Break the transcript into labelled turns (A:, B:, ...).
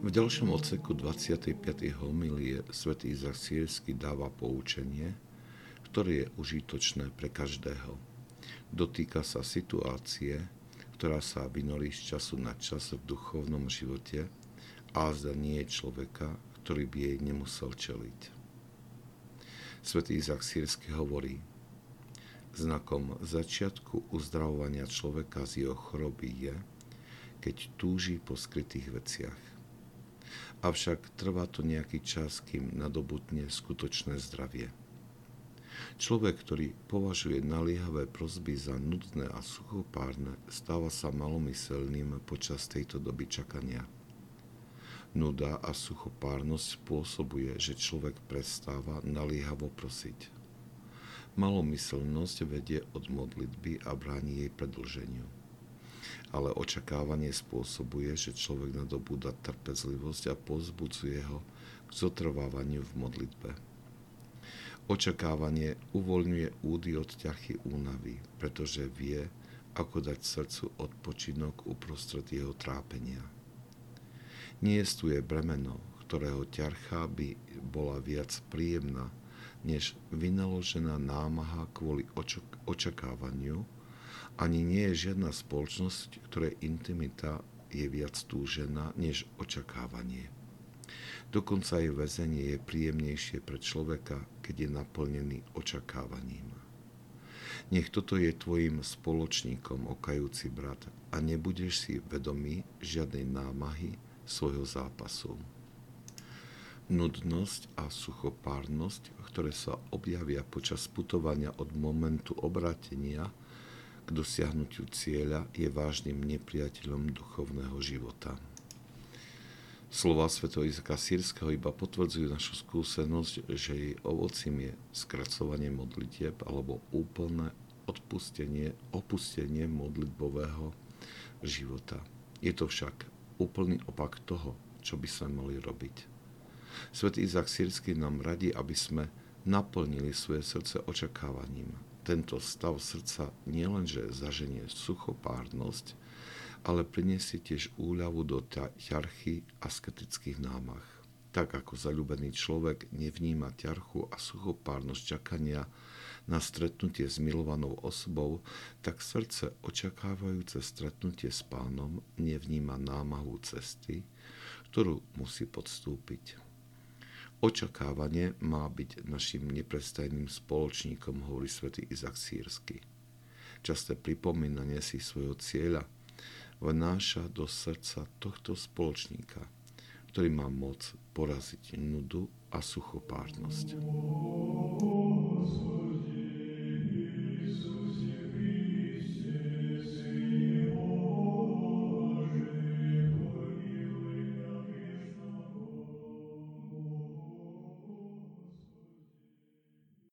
A: V ďalšom odseku 25. homilie svätý Izak Sírsky dáva poučenie, ktoré je užitočné pre každého. Dotýka sa situácie, ktorá sa vynorí z času na čas v duchovnom živote a zda nie je človeka, ktorý by jej nemusel čeliť. Svetý Izak Sírsky hovorí, znakom začiatku uzdravovania človeka z jeho choroby je, keď túži po skrytých veciach avšak trvá to nejaký čas, kým nadobudne skutočné zdravie. Človek, ktorý považuje naliehavé prosby za nudné a suchopárne, stáva sa malomyselným počas tejto doby čakania. Nuda a suchopárnosť spôsobuje, že človek prestáva naliehavo prosiť. Malomyselnosť vedie od modlitby a bráni jej predlženiu ale očakávanie spôsobuje, že človek nadobúda trpezlivosť a pozbudzuje ho k zotrvávaniu v modlitbe. Očakávanie uvoľňuje údy od ťarchy únavy, pretože vie, ako dať srdcu odpočinok uprostred jeho trápenia. Nie je bremeno, ktorého ťarcha by bola viac príjemná, než vynaložená námaha kvôli očakávaniu, ani nie je žiadna spoločnosť, ktorej intimita je viac túžená než očakávanie. Dokonca aj väzenie je príjemnejšie pre človeka, keď je naplnený očakávaním. Nech toto je tvojim spoločníkom, okajúci brat, a nebudeš si vedomý žiadnej námahy svojho zápasu. Nudnosť a suchopárnosť, ktoré sa objavia počas putovania od momentu obratenia, k dosiahnutiu cieľa je vážnym nepriateľom duchovného života. Slova Sv. Izaka Sírskeho iba potvrdzujú našu skúsenosť, že jej ovocím je skracovanie modlitieb alebo úplné odpustenie, opustenie modlitbového života. Je to však úplný opak toho, čo by sme mali robiť. Svetý Izak Sírsky nám radí, aby sme naplnili svoje srdce očakávaním, tento stav srdca nielenže zaženie suchopárnosť, ale priniesie tiež úľavu do ťarchy asketických námach. Tak ako zalúbený človek nevníma ťarchu a suchopárnosť čakania na stretnutie s milovanou osobou, tak srdce očakávajúce stretnutie s pánom nevníma námahu cesty, ktorú musí podstúpiť. Očakávanie má byť našim neprestajným spoločníkom, hovorí svätý Izak Sírsky. Časté pripomínanie si svojho cieľa vnáša do srdca tohto spoločníka, ktorý má moc poraziť nudu a suchopárnosť.